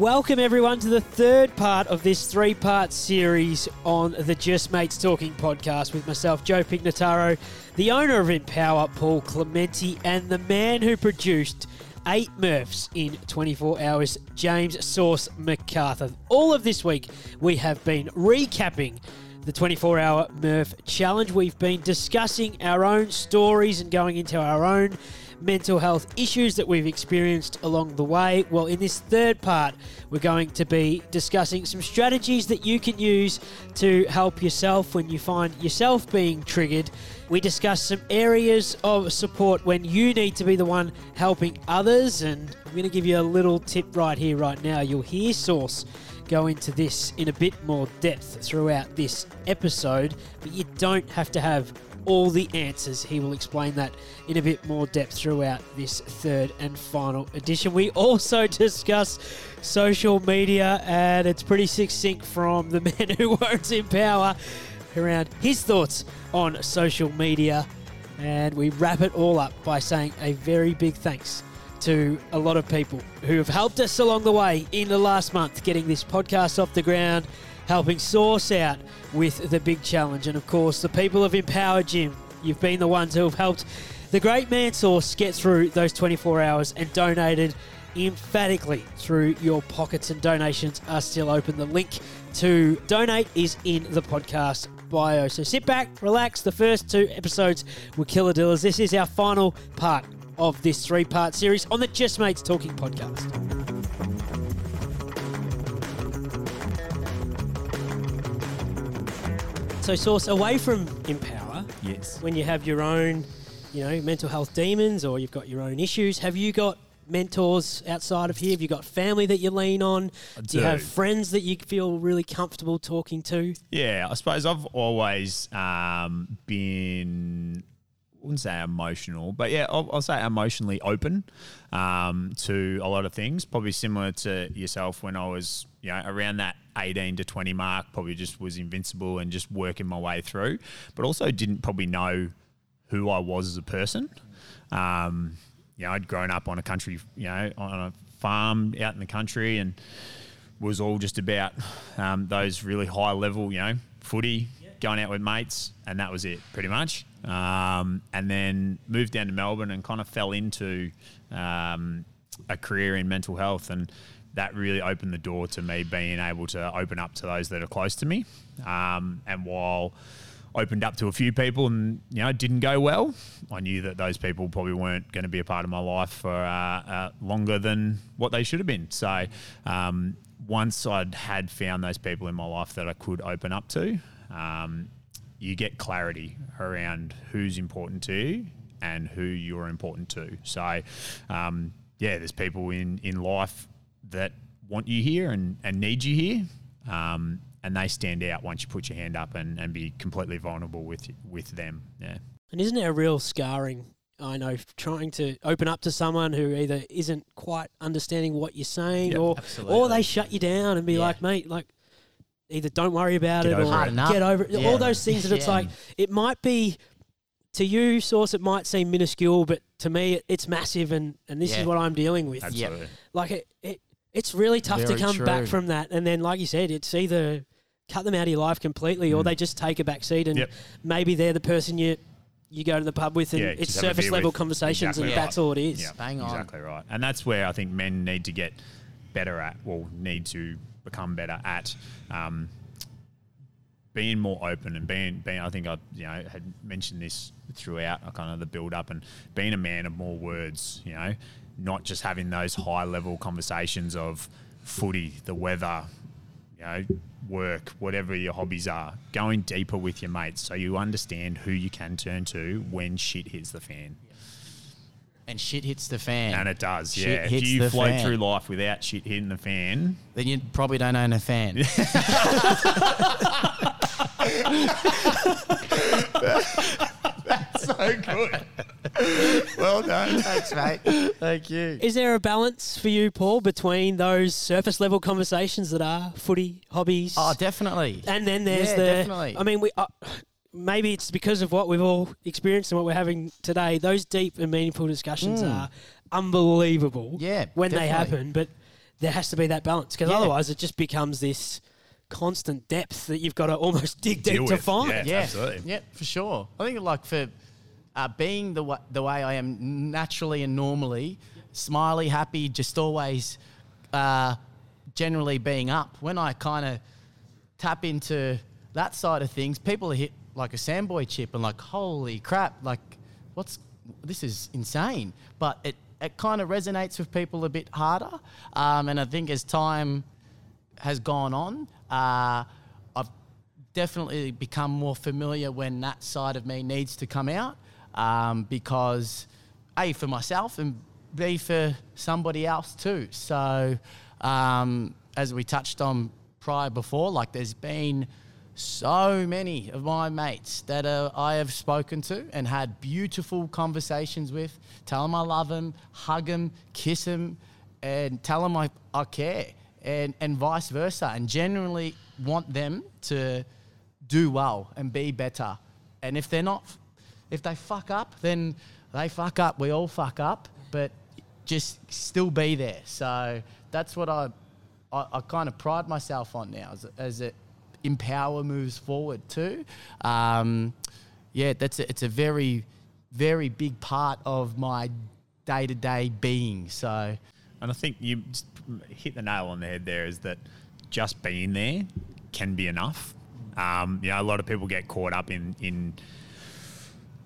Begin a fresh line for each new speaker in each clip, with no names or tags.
Welcome, everyone, to the third part of this three part series on the Just Mates Talking podcast with myself, Joe Pignataro, the owner of Empower, Paul Clementi, and the man who produced eight Murphs in 24 hours, James Sauce McArthur. All of this week, we have been recapping the 24 hour Murph challenge. We've been discussing our own stories and going into our own mental health issues that we've experienced along the way. Well, in this third part, we're going to be discussing some strategies that you can use to help yourself when you find yourself being triggered. We discuss some areas of support when you need to be the one helping others, and I'm going to give you a little tip right here, right now. You'll hear Sauce go into this in a bit more depth throughout this episode, but you don't have to have all the answers. He will explain that in a bit more depth throughout this third and final edition. We also discuss social media, and it's pretty succinct from the man who works in power around his thoughts on social media. And we wrap it all up by saying a very big thanks to a lot of people who have helped us along the way in the last month getting this podcast off the ground, helping Sauce out with the big challenge, and of course, the people of Empower Gym. You've been the ones who have helped the great man Sauce get through those 24 hours and donated emphatically through your pockets, and donations are still open. The link to donate is in the podcast bio. So sit back, relax. The first two episodes were killer dealers. This is our final part of this three part series on the Just Mates Talking podcast. So, Sauce, away from Empower,
Yes.
when you have your own, you know, mental health demons or you've got your own issues, have you got mentors outside of here? Have you got family that you lean on?
I
do you have friends that you feel really comfortable talking to?
Yeah, I suppose I've always um, been, wouldn't say emotional, but yeah, I'll, I'll say emotionally open um, to a lot of things. Probably similar to yourself when I was, you know, around that 18 to 20 mark, probably just was invincible and just working my way through, but also didn't probably know who I was as a person. Um, you know, I'd grown up on a country, you know, on a farm out in the country and was all just about um, those really high level, you know, footy, going out with mates, and that was it pretty much. Um, and then moved down to Melbourne and kind of fell into um, a career in mental health, and that really opened the door to me being able to open up to those that are close to me. Um, and while opened up to a few people and you know it didn't go well i knew that those people probably weren't going to be a part of my life for uh, uh, longer than what they should have been so um, once i'd had found those people in my life that i could open up to um, you get clarity around who's important to you and who you're important to so um, yeah there's people in in life that want you here and, and need you here um, and they stand out once you put your hand up and, and be completely vulnerable with with them. Yeah.
And isn't it a real scarring? I know trying to open up to someone who either isn't quite understanding what you're saying,
Yep,
or or they shut you down and be
Yeah.
like, mate, like either don't worry about
Get
it or
it.
Get over it.
Yeah.
All those things that it's
Yeah.
like it might be to you, Sauce, it might seem minuscule, but to me, it, it's massive, and and this
Yeah.
is what I'm dealing with.
Absolutely.
Like it, it it's really tough to
Very
come back from that, and then like you said, it's either cut them out of your life completely, or
Mm.
they just take a back seat, and
Yep.
maybe they're the person you you go to the pub with, and
Yeah,
it's
just have a
surface level
with.
conversations,
Exactly
and
right.
that's all it is.
Yeah,
Bang on.
exactly right. And that's where I think men need to get better at, well, need to become better at um, being more open and being, being. I think I, you know, had mentioned this throughout, uh, kind of the build up, and being a man of more words. You know, not just having those high level conversations of footy, the weather, you know, work, whatever your hobbies are, going deeper with your mates so you understand who you can turn to when shit hits the fan.
And shit hits the fan.
And it does,
Shit
yeah. If
hits
you
the
float
fan.
through life without shit hitting the fan,
then you probably don't own a fan.
That's so good. well done.
Thanks, mate. Thank you.
Is there a balance for you, Paul, between those surface level conversations that are footy hobbies,
Oh, definitely.
and then there's
yeah,
the?
definitely.
I mean, we. Uh, Maybe it's because of what we've all experienced and what we're having today. Those deep and meaningful discussions
Mm.
are unbelievable
Yeah,
when they happen. But there has to be that balance because
Yeah.
otherwise it just becomes this constant depth that you've got to almost dig
Deal
deep to find.
yeah.
Yeah,
absolutely.
Yeah, for sure. I think like for uh, being the wa- the way I am naturally and normally, smiley, happy, just always, uh, generally being up. When I kind of tap into that side of things, people are hit like a sandboy chip and like, holy crap, like what's this is insane. But it it kind of resonates with people a bit harder. Um, and I think as time has gone on, uh, I've definitely become more familiar when that side of me needs to come out um, because a for myself and b for somebody else too. So um, as we touched on prior before, like there's been so many of my mates that uh, I have spoken to and had beautiful conversations with. Tell them I love them, hug them, kiss them, and tell them I, I care, and, and vice versa. And genuinely want them to do well and be better. And if they're not, if they fuck up, then they fuck up. We all fuck up, but just still be there. So that's what I, I, I kind of pride myself on now as, as it empower moves forward too. Um, yeah, that's a, it's a very, very big part of my day to day being. So
And I think you hit the nail on the head there is that just being there can be enough. Um, you know, a lot of people get caught up in, in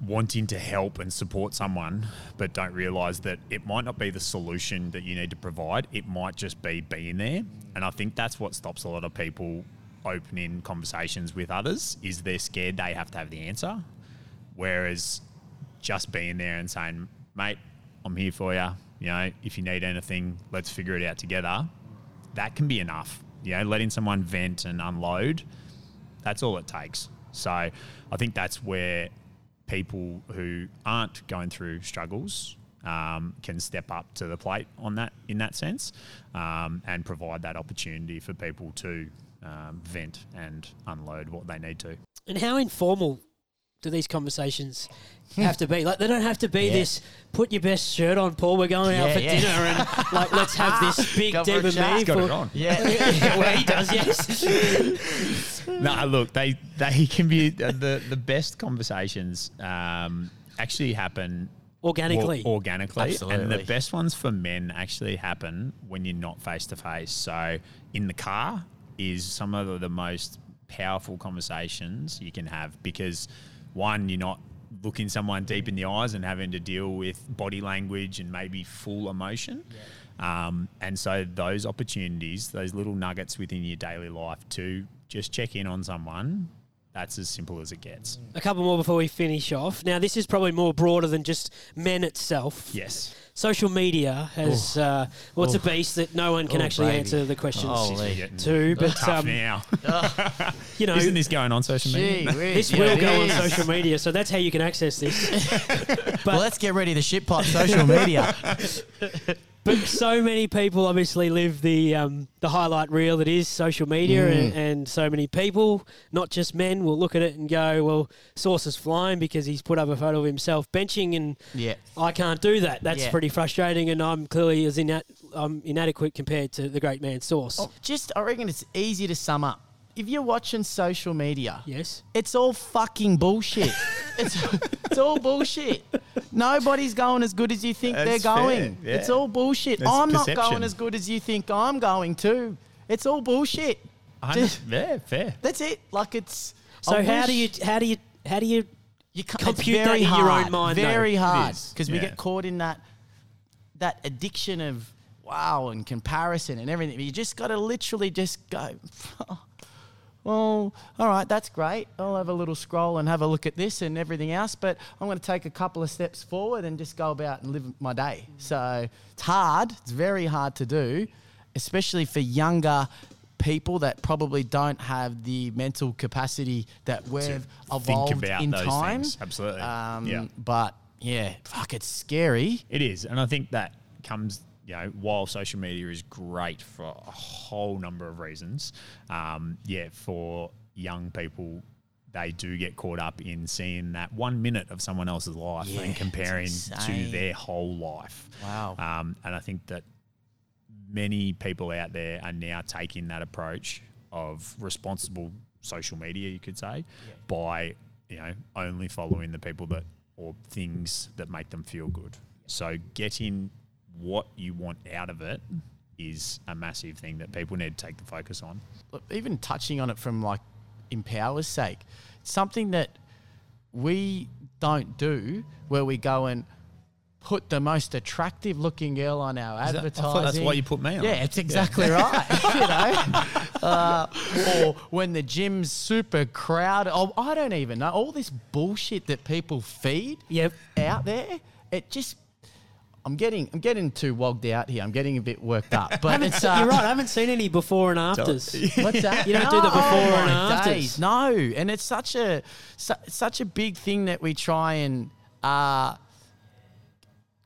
wanting to help and support someone, but don't realize that it might not be the solution that you need to provide. It might just be being there. And I think that's what stops a lot of people opening conversations with others is they're scared they have to have the answer. Whereas just being there and saying, mate, I'm here for you. You know, if you need anything, let's figure it out together. That can be enough. You know, letting someone vent and unload, that's all it takes. So I think that's where people who aren't going through struggles um, can step up to the plate on that in that sense um, and provide that opportunity for people to um, vent and unload what they need to.
And how informal do these conversations have to be? Like they don't have to be
Yeah.
this. Put your best shirt on, Paul. We're going out for
yeah.
dinner, and like let's have this big
Go for a
deep
chat. He's
Got
for-
it on.
yeah,
well, he does, yes.
no, look, they they can be uh, the the best conversations. Um, actually happen
Organically.
or- organically, and the best ones for men actually happen when you're not face to face. So in the car is some of the most powerful conversations you can have because one, you're not looking someone deep in the eyes and having to deal with body language and maybe full emotion. Um, and so those opportunities, those little nuggets within your daily life to just check in on someone, that's as simple as it gets.
A couple more before we finish off. Now, this is probably more broader than just men itself.
Yes.
Social media has, uh, well, it's a beast that no one can
Oh,
actually
baby.
answer the questions
Holy.
To. But,
tough
um,
now.
you know,
Isn't this going on social media?
Gee
this
yeah,
will
it
go on social media, so that's how you can access this.
well, let's get ready to shit pot social media.
But so many people obviously live the um, the highlight reel that is social media,
Mm.
and, and so many people, not just men, will look at it and go, "Well, Sauce is flying because he's put up a photo of himself benching, and
yeah.
I can't do that. That's
Yeah.
pretty frustrating, and I'm clearly as ina- I'm inadequate compared to the great man Sauce."
Oh, just, I reckon it's easy to sum up. If you're watching social media,
Yes.
it's all fucking bullshit. it's, it's all bullshit. Nobody's going as good as you think
That's
they're going.
fair, yeah.
It's all bullshit.
That's
I'm not going as good as you think I'm going to. It's all bullshit.
I
Just-
yeah, fair.
That's it. Like it's.
So
I
how do you how do you how do you
you can't,
compute that in your own mind.
Very
It
hard
is,
because we get caught in that that addiction of wow and comparison and everything. You just got to literally just go. Well, all right, that's great. I'll have a little scroll and have a look at this and everything else, but I'm going to take a couple of steps forward and just go about and live my day. So it's hard. It's very hard to do, especially for younger people that probably don't have the mental capacity that we've evolved
about
in time.
things. Absolutely.
Um,
Yeah.
But yeah, fuck, it's scary.
It is, and I think that comes, you know, while social media is great for a whole number of reasons, um, yeah, for young people, they do get caught up in seeing that one minute of someone else's life
Yeah,
and comparing to their whole life.
Wow.
Um, and I think that many people out there are now taking that approach of responsible social media, you could say, by you know only following the people that or things that make them feel good. So getting what you want out of it is a massive thing that people need to take the focus on.
Look, even touching on it from like Empower's sake, something that we don't do where we go and put the most attractive looking girl on our
that- I
advertising.
thought that's why you put me on.
Yeah, it's exactly right. you know, uh, or when the gym's super crowded. Oh, I don't even know all this bullshit that people feed
Yep.
out there. It just. I'm getting I'm getting too wogged out here. I'm getting a bit worked up. But it's uh,
You're right. I haven't seen any before and afters.
What's that?
You don't do the before
oh
and afters.
days. No, and it's such a su- such a big thing that we try and uh,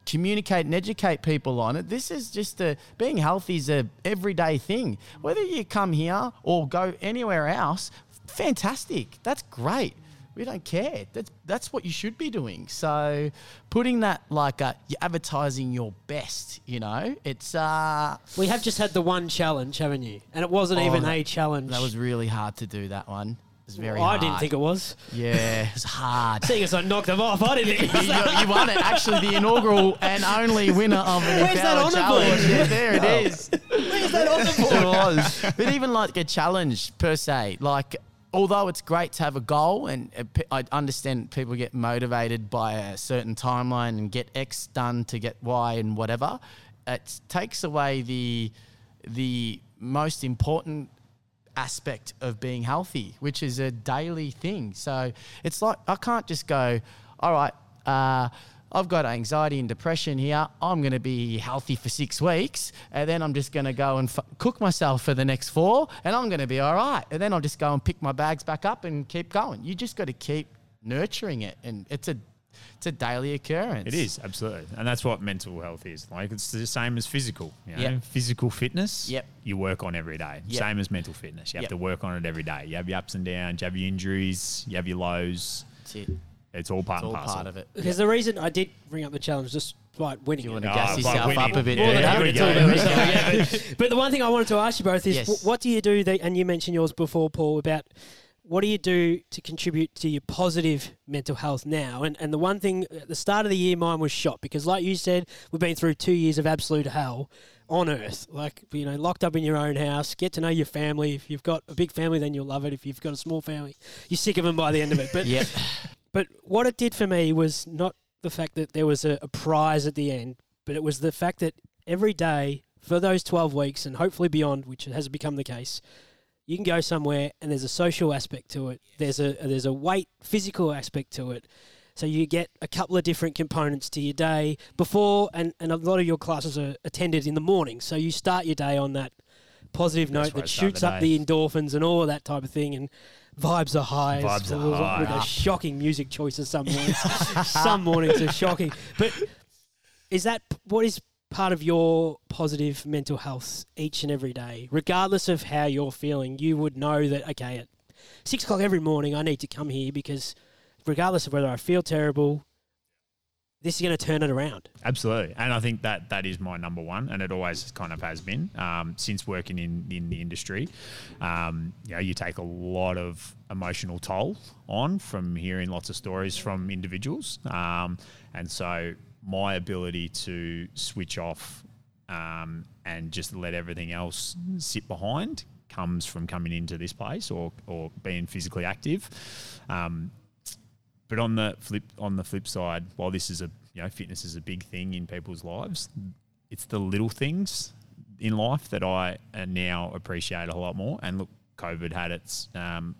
communicate and educate people on it. This is just a being healthy is a everyday thing. Whether you come here or go anywhere else, fantastic. That's great. We don't care. That's that's what you should be doing. So, putting that like uh, you're advertising your best. You know, it's uh,
We have just had the one challenge, haven't you? And it wasn't
Oh,
even
that-
a challenge.
that was really hard to do. That one. It was very.
I
hard.
didn't think it was.
Yeah, it's hard.
Seeing as I knocked them off, I didn't think it
you,
was
you- you won it. Actually, the inaugural and only winner of an
Where's that on the
challenge.
board?
Yeah, there it is.
Where's that on the board?
it was. But even like a challenge per se, like although it's great to have a goal, and uh, I understand people get motivated by a certain timeline and get X done to get Y and whatever, it takes away the the most important aspect of being healthy, which is a daily thing. So it's like I can't just go, all right, uh, I've got anxiety and depression here. I'm going to be healthy for six weeks, and then I'm just going to go and f- cook myself for the next four, and I'm going to be all right. And then I'll just go and pick my bags back up and keep going. You just got to keep nurturing it, and it's a it's a daily occurrence.
It is absolutely, and that's what mental health is. Like it's the same as physical. You know?
Yep.
Physical fitness.
Yep.
You work on every day.
Yep.
Same as mental fitness. You have
Yep.
to work on it every day. You have your ups and downs. You have your injuries. You have your lows.
That's it.
It's all part
It's all
and parcel.
part of it.
Because the reason I did bring up the challenge just by winning
You want to gas yourself
winning.
up a bit
Yeah,
there.
here we
It's
go.
all there is, though, yeah, but, but the one thing I wanted to ask you both is,
Yes.
what do you do? That, and you mentioned yours before, Paul, about what do you do to contribute to your positive mental health now? And and the one thing at the start of the year, mine was shot because, like you said, we've been through two years of absolute hell on earth. Like you know, locked up in your own house, get to know your family. If you've got a big family, then you'll love it. If you've got a small family, you're sick of them by the end of it. But
Yep.
But what it did for me was not the fact that there was a, a prize at the end, but it was the fact that every day for those 12 weeks and hopefully beyond, which has become the case, you can go somewhere and there's a social aspect to it. There's a there's a weight physical aspect to it. So you get a couple of different components to your day before, and, and a lot of your classes are attended in the morning. So you start your day on that positive note that shoots
the
up the endorphins and all of that type of thing, and vibes are high.
Vibes are
with,
high.
With a shocking music choices some mornings. some mornings are shocking. But is that what is part of your positive mental health each and every day, regardless of how you're feeling? You would know that okay, at six o'clock every morning, I need to come here because regardless of whether I feel terrible, this is going to turn it around.
Absolutely, and I think that that is my number one, and it always kind of has been um, since working in in the industry. Um, you know, you take a lot of emotional toll on from hearing lots of stories from individuals, um, and so my ability to switch off um, and just let everything else sit behind comes from coming into this place or or being physically active. Um, but on the flip on the flip side, while this is a you know fitness is a big thing in people's lives, it's the little things in life that I uh, now appreciate a lot more. And look, COVID had its um,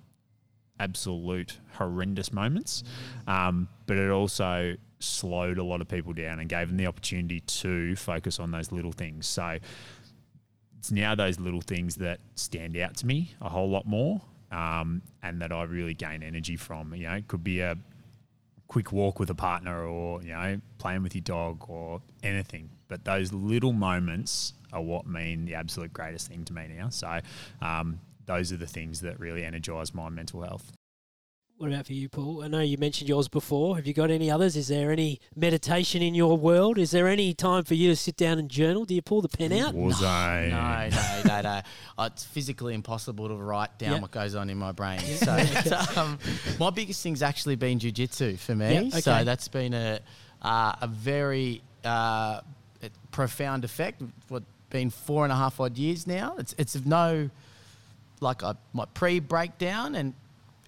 absolute horrendous moments, um, but it also slowed a lot of people down and gave them the opportunity to focus on those little things. So it's now those little things that stand out to me a whole lot more, um, and that I really gain energy from. You know, it could be a quick walk with a partner, or you know, playing with your dog, or anything. But those little moments are what mean the absolute greatest thing to me now. So um, those are the things that really energise my mental health.
What about for you, Paul? I know you mentioned yours before. Have you got any others? Is there any meditation in your world? Is there any time for you to sit down and journal? Do you pull the pen out?
Was I?
No, no, no, no. Uh, It's physically impossible to write down
Yeah.
what goes on in my brain. So um, my biggest thing's actually been jujitsu for me.
Yeah, okay.
So that's been a uh, a very uh, profound effect. What been four and a half odd years now. It's it's of no like I, my pre breakdown, and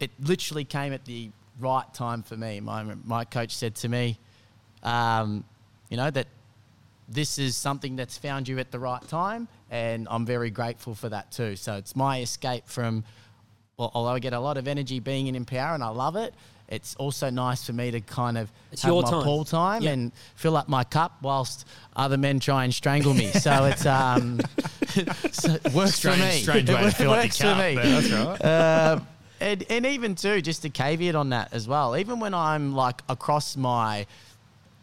it literally came at the right time for me. My my coach said to me, um, you know that this is something that's found you at the right time, and I'm very grateful for that too. So it's my escape from, well, although I get a lot of energy being in Empower and I love it, it's also nice for me to kind of
It's
have
your
my
time.
pool time
Yeah.
and fill up my cup whilst other men try and strangle me. So it's um, so it works
Strange,
for me.
strange way to
It
fill up your
works for
cup,
me.
that's right.
Um, and, and even too, just a caveat on that as well. Even when I'm like across my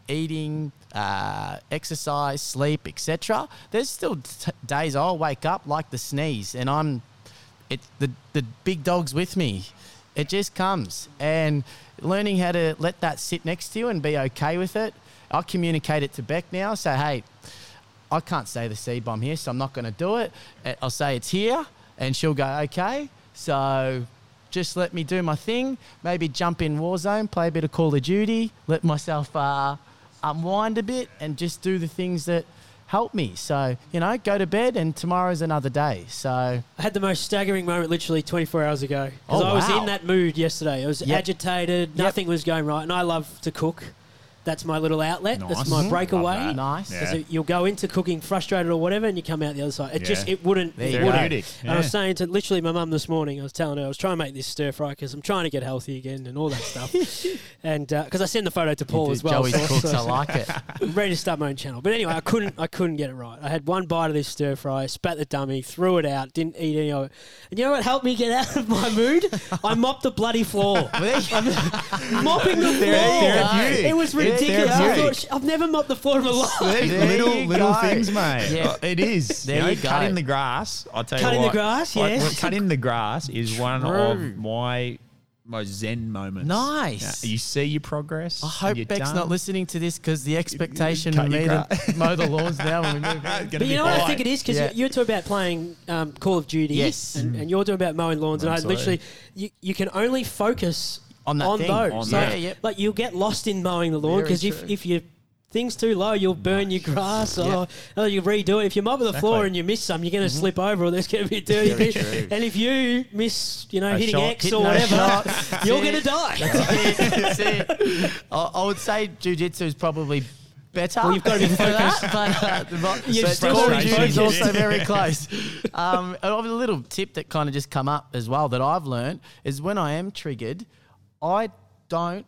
eating, uh, exercise, sleep, etc., there's still t- days I'll wake up like the sneeze, and I'm it the the big dog's with me. It just comes, and learning how to let that sit next to you and be okay with it. I communicate it to Beck now. Say, hey, I can't say the C bomb here, so I'm not going to do it. I'll say it's here, and she'll go, okay. So just let me do my thing. Maybe jump in Warzone, play a bit of Call of Duty, let myself uh, unwind a bit, and just do the things that help me. So, you know, go to bed, and tomorrow's another day. So,
I had the most staggering moment literally 24 hours ago. 'Cause
Oh,
I was
wow.
in that mood yesterday. I was
Yep.
agitated.
Yep.
Nothing was going right. And I love to cook. That's my little outlet. That's my breakaway.
Love that.
nice.
Yeah.
'Cause it- you'll go into cooking frustrated or whatever, and you come out the other side. It just it wouldn't.
There
It
you
wouldn't.
go.
Therapeutic.
And I was
Yeah.
saying to literally my mum this morning, I was telling her I was trying to make this stir fry because I'm trying to get healthy again and all that stuff. and uh, because I sent the photo to Paul as well,
Joey's
so-
cooks,
so-
I like it.
I'm ready to start my own channel. But anyway, I couldn't I couldn't get it right. I had one bite of this stir fry, spat the dummy, threw it out, didn't eat any of it. And you know what helped me get out of my mood? I mopped the bloody floor. Mopping the floor.
Therapeutic.
It was
Yeah,
ridiculous. I
therapeutic.
thought, "Sh- I've never mopped the floor in my life.
See,
There
little
you
little
go.
things, mate.
Yeah.
Uh, It is.
There
you,
you go.
Cutting the grass. I'll tell
Cutting
you
the
what,
grass,
like,
yes.
well, cutting the grass is one
True.
of my most zen moments.
Nice.
Yeah, you see your progress.
I hope Beck's
done.
not listening to this because the expectation
cut
of me
your
to mow the lawns now when we move in.
But you know what I think it is because
Yeah.
you're talking about playing um, Call of Duty,
Yes.
and, and you're talking about mowing lawns, and I
Absolutely.
literally you, you can only focus
On that thing.
those.
On
So,
that.
Yeah, yep.
Like you'll get lost in mowing the lawn because if if you things too low, you'll burn your grass or, or you redo it. If you mow the floor and you miss some, you're going to slip over or there's going to be a dirty
Very
bit. And if you miss, you know,
A
hitting
shot,
X
hit
or whatever, you're going to die.
That's it. I, I would say jujitsu is probably better.
Well, you've got to be
for that, but, uh, but,
You've
but
still
Call of
got to be
Duty is also very close. Um, and a little tip that kind of just come up as well that I've learned is when I am triggered, I don't.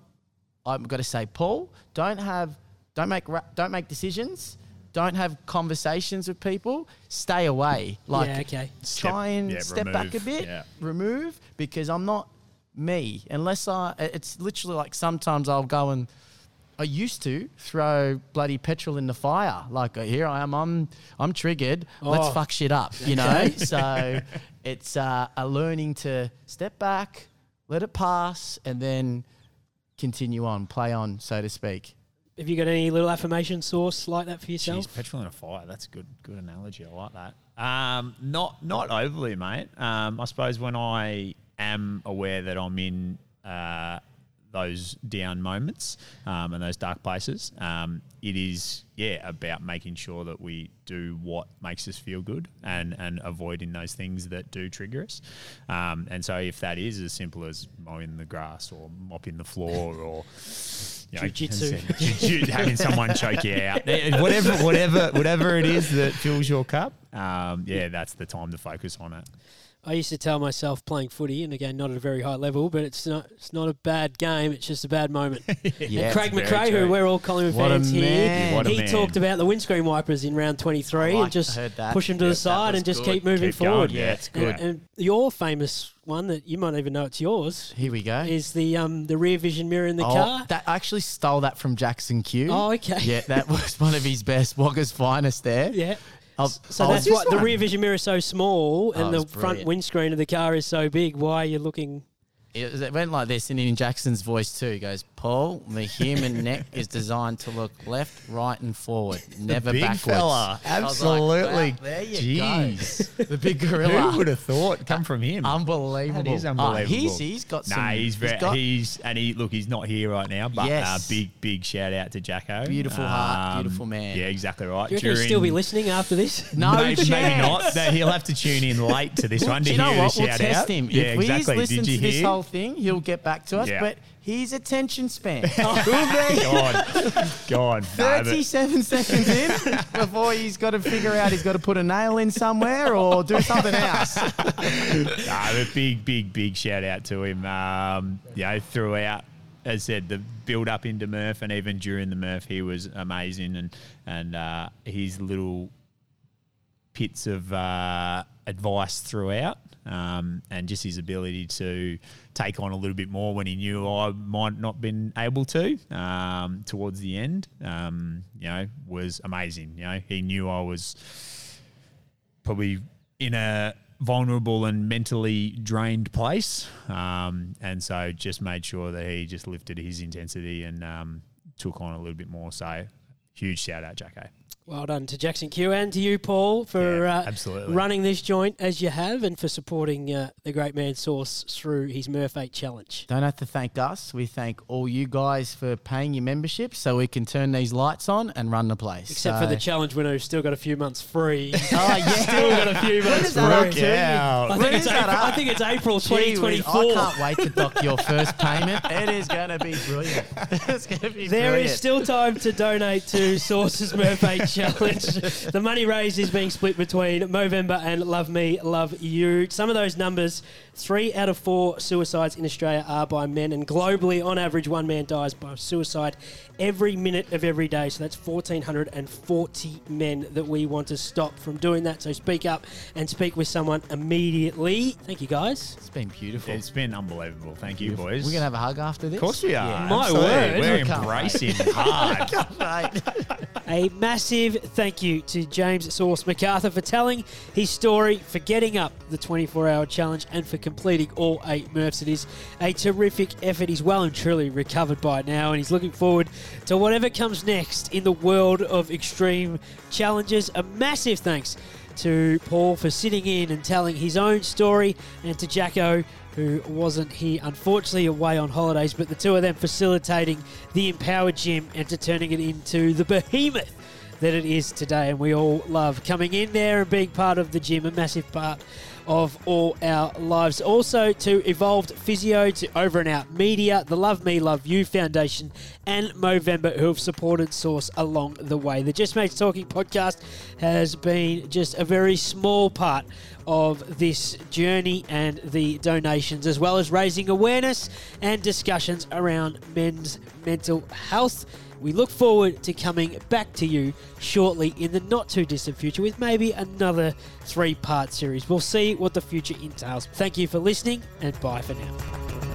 I've got to say, Paul, don't have, don't make, ra- don't make decisions. Don't have conversations with people. Stay away. Like,
yeah, okay.
try and
yeah,
step back a bit,
yeah.
remove because I'm not me unless I. It's literally like sometimes I'll go and I used to throw bloody petrol in the fire. Like uh, here I am, I'm I'm triggered. Let's
Oh.
fuck shit up, you know. so it's uh, a learning to step back, let it pass, and then continue on, play on, so to speak.
Have you got any little affirmation Sauce like that for yourself?
Jeez, petrol in a fire. That's a good, good analogy. I like that. Um, not, not overly, mate. Um, I suppose when I am aware that I'm in uh, those down moments um, and those dark places, um, it is, yeah, about making sure that we do what makes us feel good and and avoiding those things that do trigger us. Um, and so, if that is as simple as mowing the grass or mopping the floor or you know,
Jiu-jitsu.
as I said, jiu- jiu- having someone choke you out, whatever, whatever, whatever it is that fills your cup. Um, yeah, that's the time to focus on it.
I used to tell myself playing footy, and again, not at a very high level, but it's not it's not a bad game. It's just a bad moment.
Yeah,
Craig
very
McRae, who we're all Collingwood
What a
fans here.
What
he
man.
talked about the windscreen wipers in round 23
I
and just push them to
Yep,
the side and just
good.
keep moving
Keep going,
forward.
yeah, it's
And-
good.
And, your famous one that you might even know it's yours
Here we go.
is the um the rear vision mirror in the
oh,
car.
that I actually stole that from Jackson Q.
Oh, okay.
Yeah, that was one of his best Wagga's finest there.
Yeah.
I'll-
So
I'll-
that's why the rear vision mirror is so small
Oh,
and the
it's
front windscreen of the car is so big. Why are you looking
It, it went like this, and in Jackson's voice too. He goes, "Paul, the human neck is designed to look left, right, and forward, never
big
backwards."
fella.
I was like,
Absolutely.
"Wow, there you
Jeez.
go. The big gorilla.
Who would have thought? Come from him.
Unbelievable.
That is
Oh,
unbelievable.
he's he's got some.
Nah, he's very, he's,
got
and he look, he's not here right now, but
Yes.
uh, big big shout out to Jacko.
Beautiful heart, beautiful man.
Yeah, exactly right.
Do you reckon he'll still be listening after this?
no
maybe,
chance.
maybe not. No, he'll have to tune in late to this one
Do
to
you know what?
the
We'll
shout
test
out.
him.
Yeah,
if
exactly.
he's listened
Did
to this whole thing, he'll get back to us.
Yeah.
But his attention span
God, God, no, but-
37 seconds in before he's got to figure out he's got to put a nail in somewhere or do something else.
Nah, but big, big, big shout out to him. Um, you know, throughout, as I said, the build up into Murph and even during the Murph, he was amazing. And and uh, his little pits of uh, advice throughout, um, and just his ability to take on a little bit more when he knew I might not been able to um, towards the end. Um, you know, was amazing. You know, he knew I was probably in a vulnerable and mentally drained place. Um, and so just made sure that he just lifted his intensity and um, took on a little bit more. So huge shout out, Jacko.
Well done to Jackson Q and to you, Paul, for
Yeah,
uh,
absolutely.
running this joint as you have and for supporting uh, the great man Sauce through his Murph 8 challenge.
Don't have to thank us. We thank all you guys for paying your membership so we can turn these lights on and run the place.
Except for the challenge winner who's still got a few months free.
Oh, yeah.
still got a few months
is
free.
to?
I think, it's April, I
up?
think it's April
Gee
2024.
I can't wait to dock your first payment. It is going to be brilliant. It's going to be
There
brilliant.
is still time to donate to Sauce's Murph 8 Challenge. The money raised is being split between Movember and Love Me, Love You. Some of those numbers three out of four suicides in Australia are by men, and globally, on average, one man dies by suicide every minute of every day. So that's 1,440 men that we want to stop from doing that. So speak up and speak with someone immediately. Thank you, guys.
It's been beautiful.
It's been unbelievable. Thank you, boys.
We're going to have a hug after this?
Of course we are.
My
Absolutely.
word.
We're embracing hard.
A massive thank you to James Sauce McArthur for telling his story, for getting up the 24 hour challenge, and for completing all eight Murphs. It is a terrific effort. He's well and truly recovered by now, and he's looking forward to whatever comes next in the world of extreme challenges. A massive thanks to Paul for sitting in and telling his own story, and to Jacko who wasn't here, unfortunately, away on holidays, but the two of them facilitating the Empowered Gym and to turning it into the behemoth that it is today. And we all love coming in there and being part of the gym, a massive part of all our lives. Also to Evolved Physio, to Over and Out Media, the Love Me, Love You Foundation, and Movember, who have supported Sauce along the way. The Just Mates Talking podcast has been just a very small part of this journey and the donations, as well as raising awareness and discussions around men's mental health. We look forward to coming back to you shortly in the not too distant future with maybe another three part series. We'll see what the future entails. Thank you for listening and bye for now.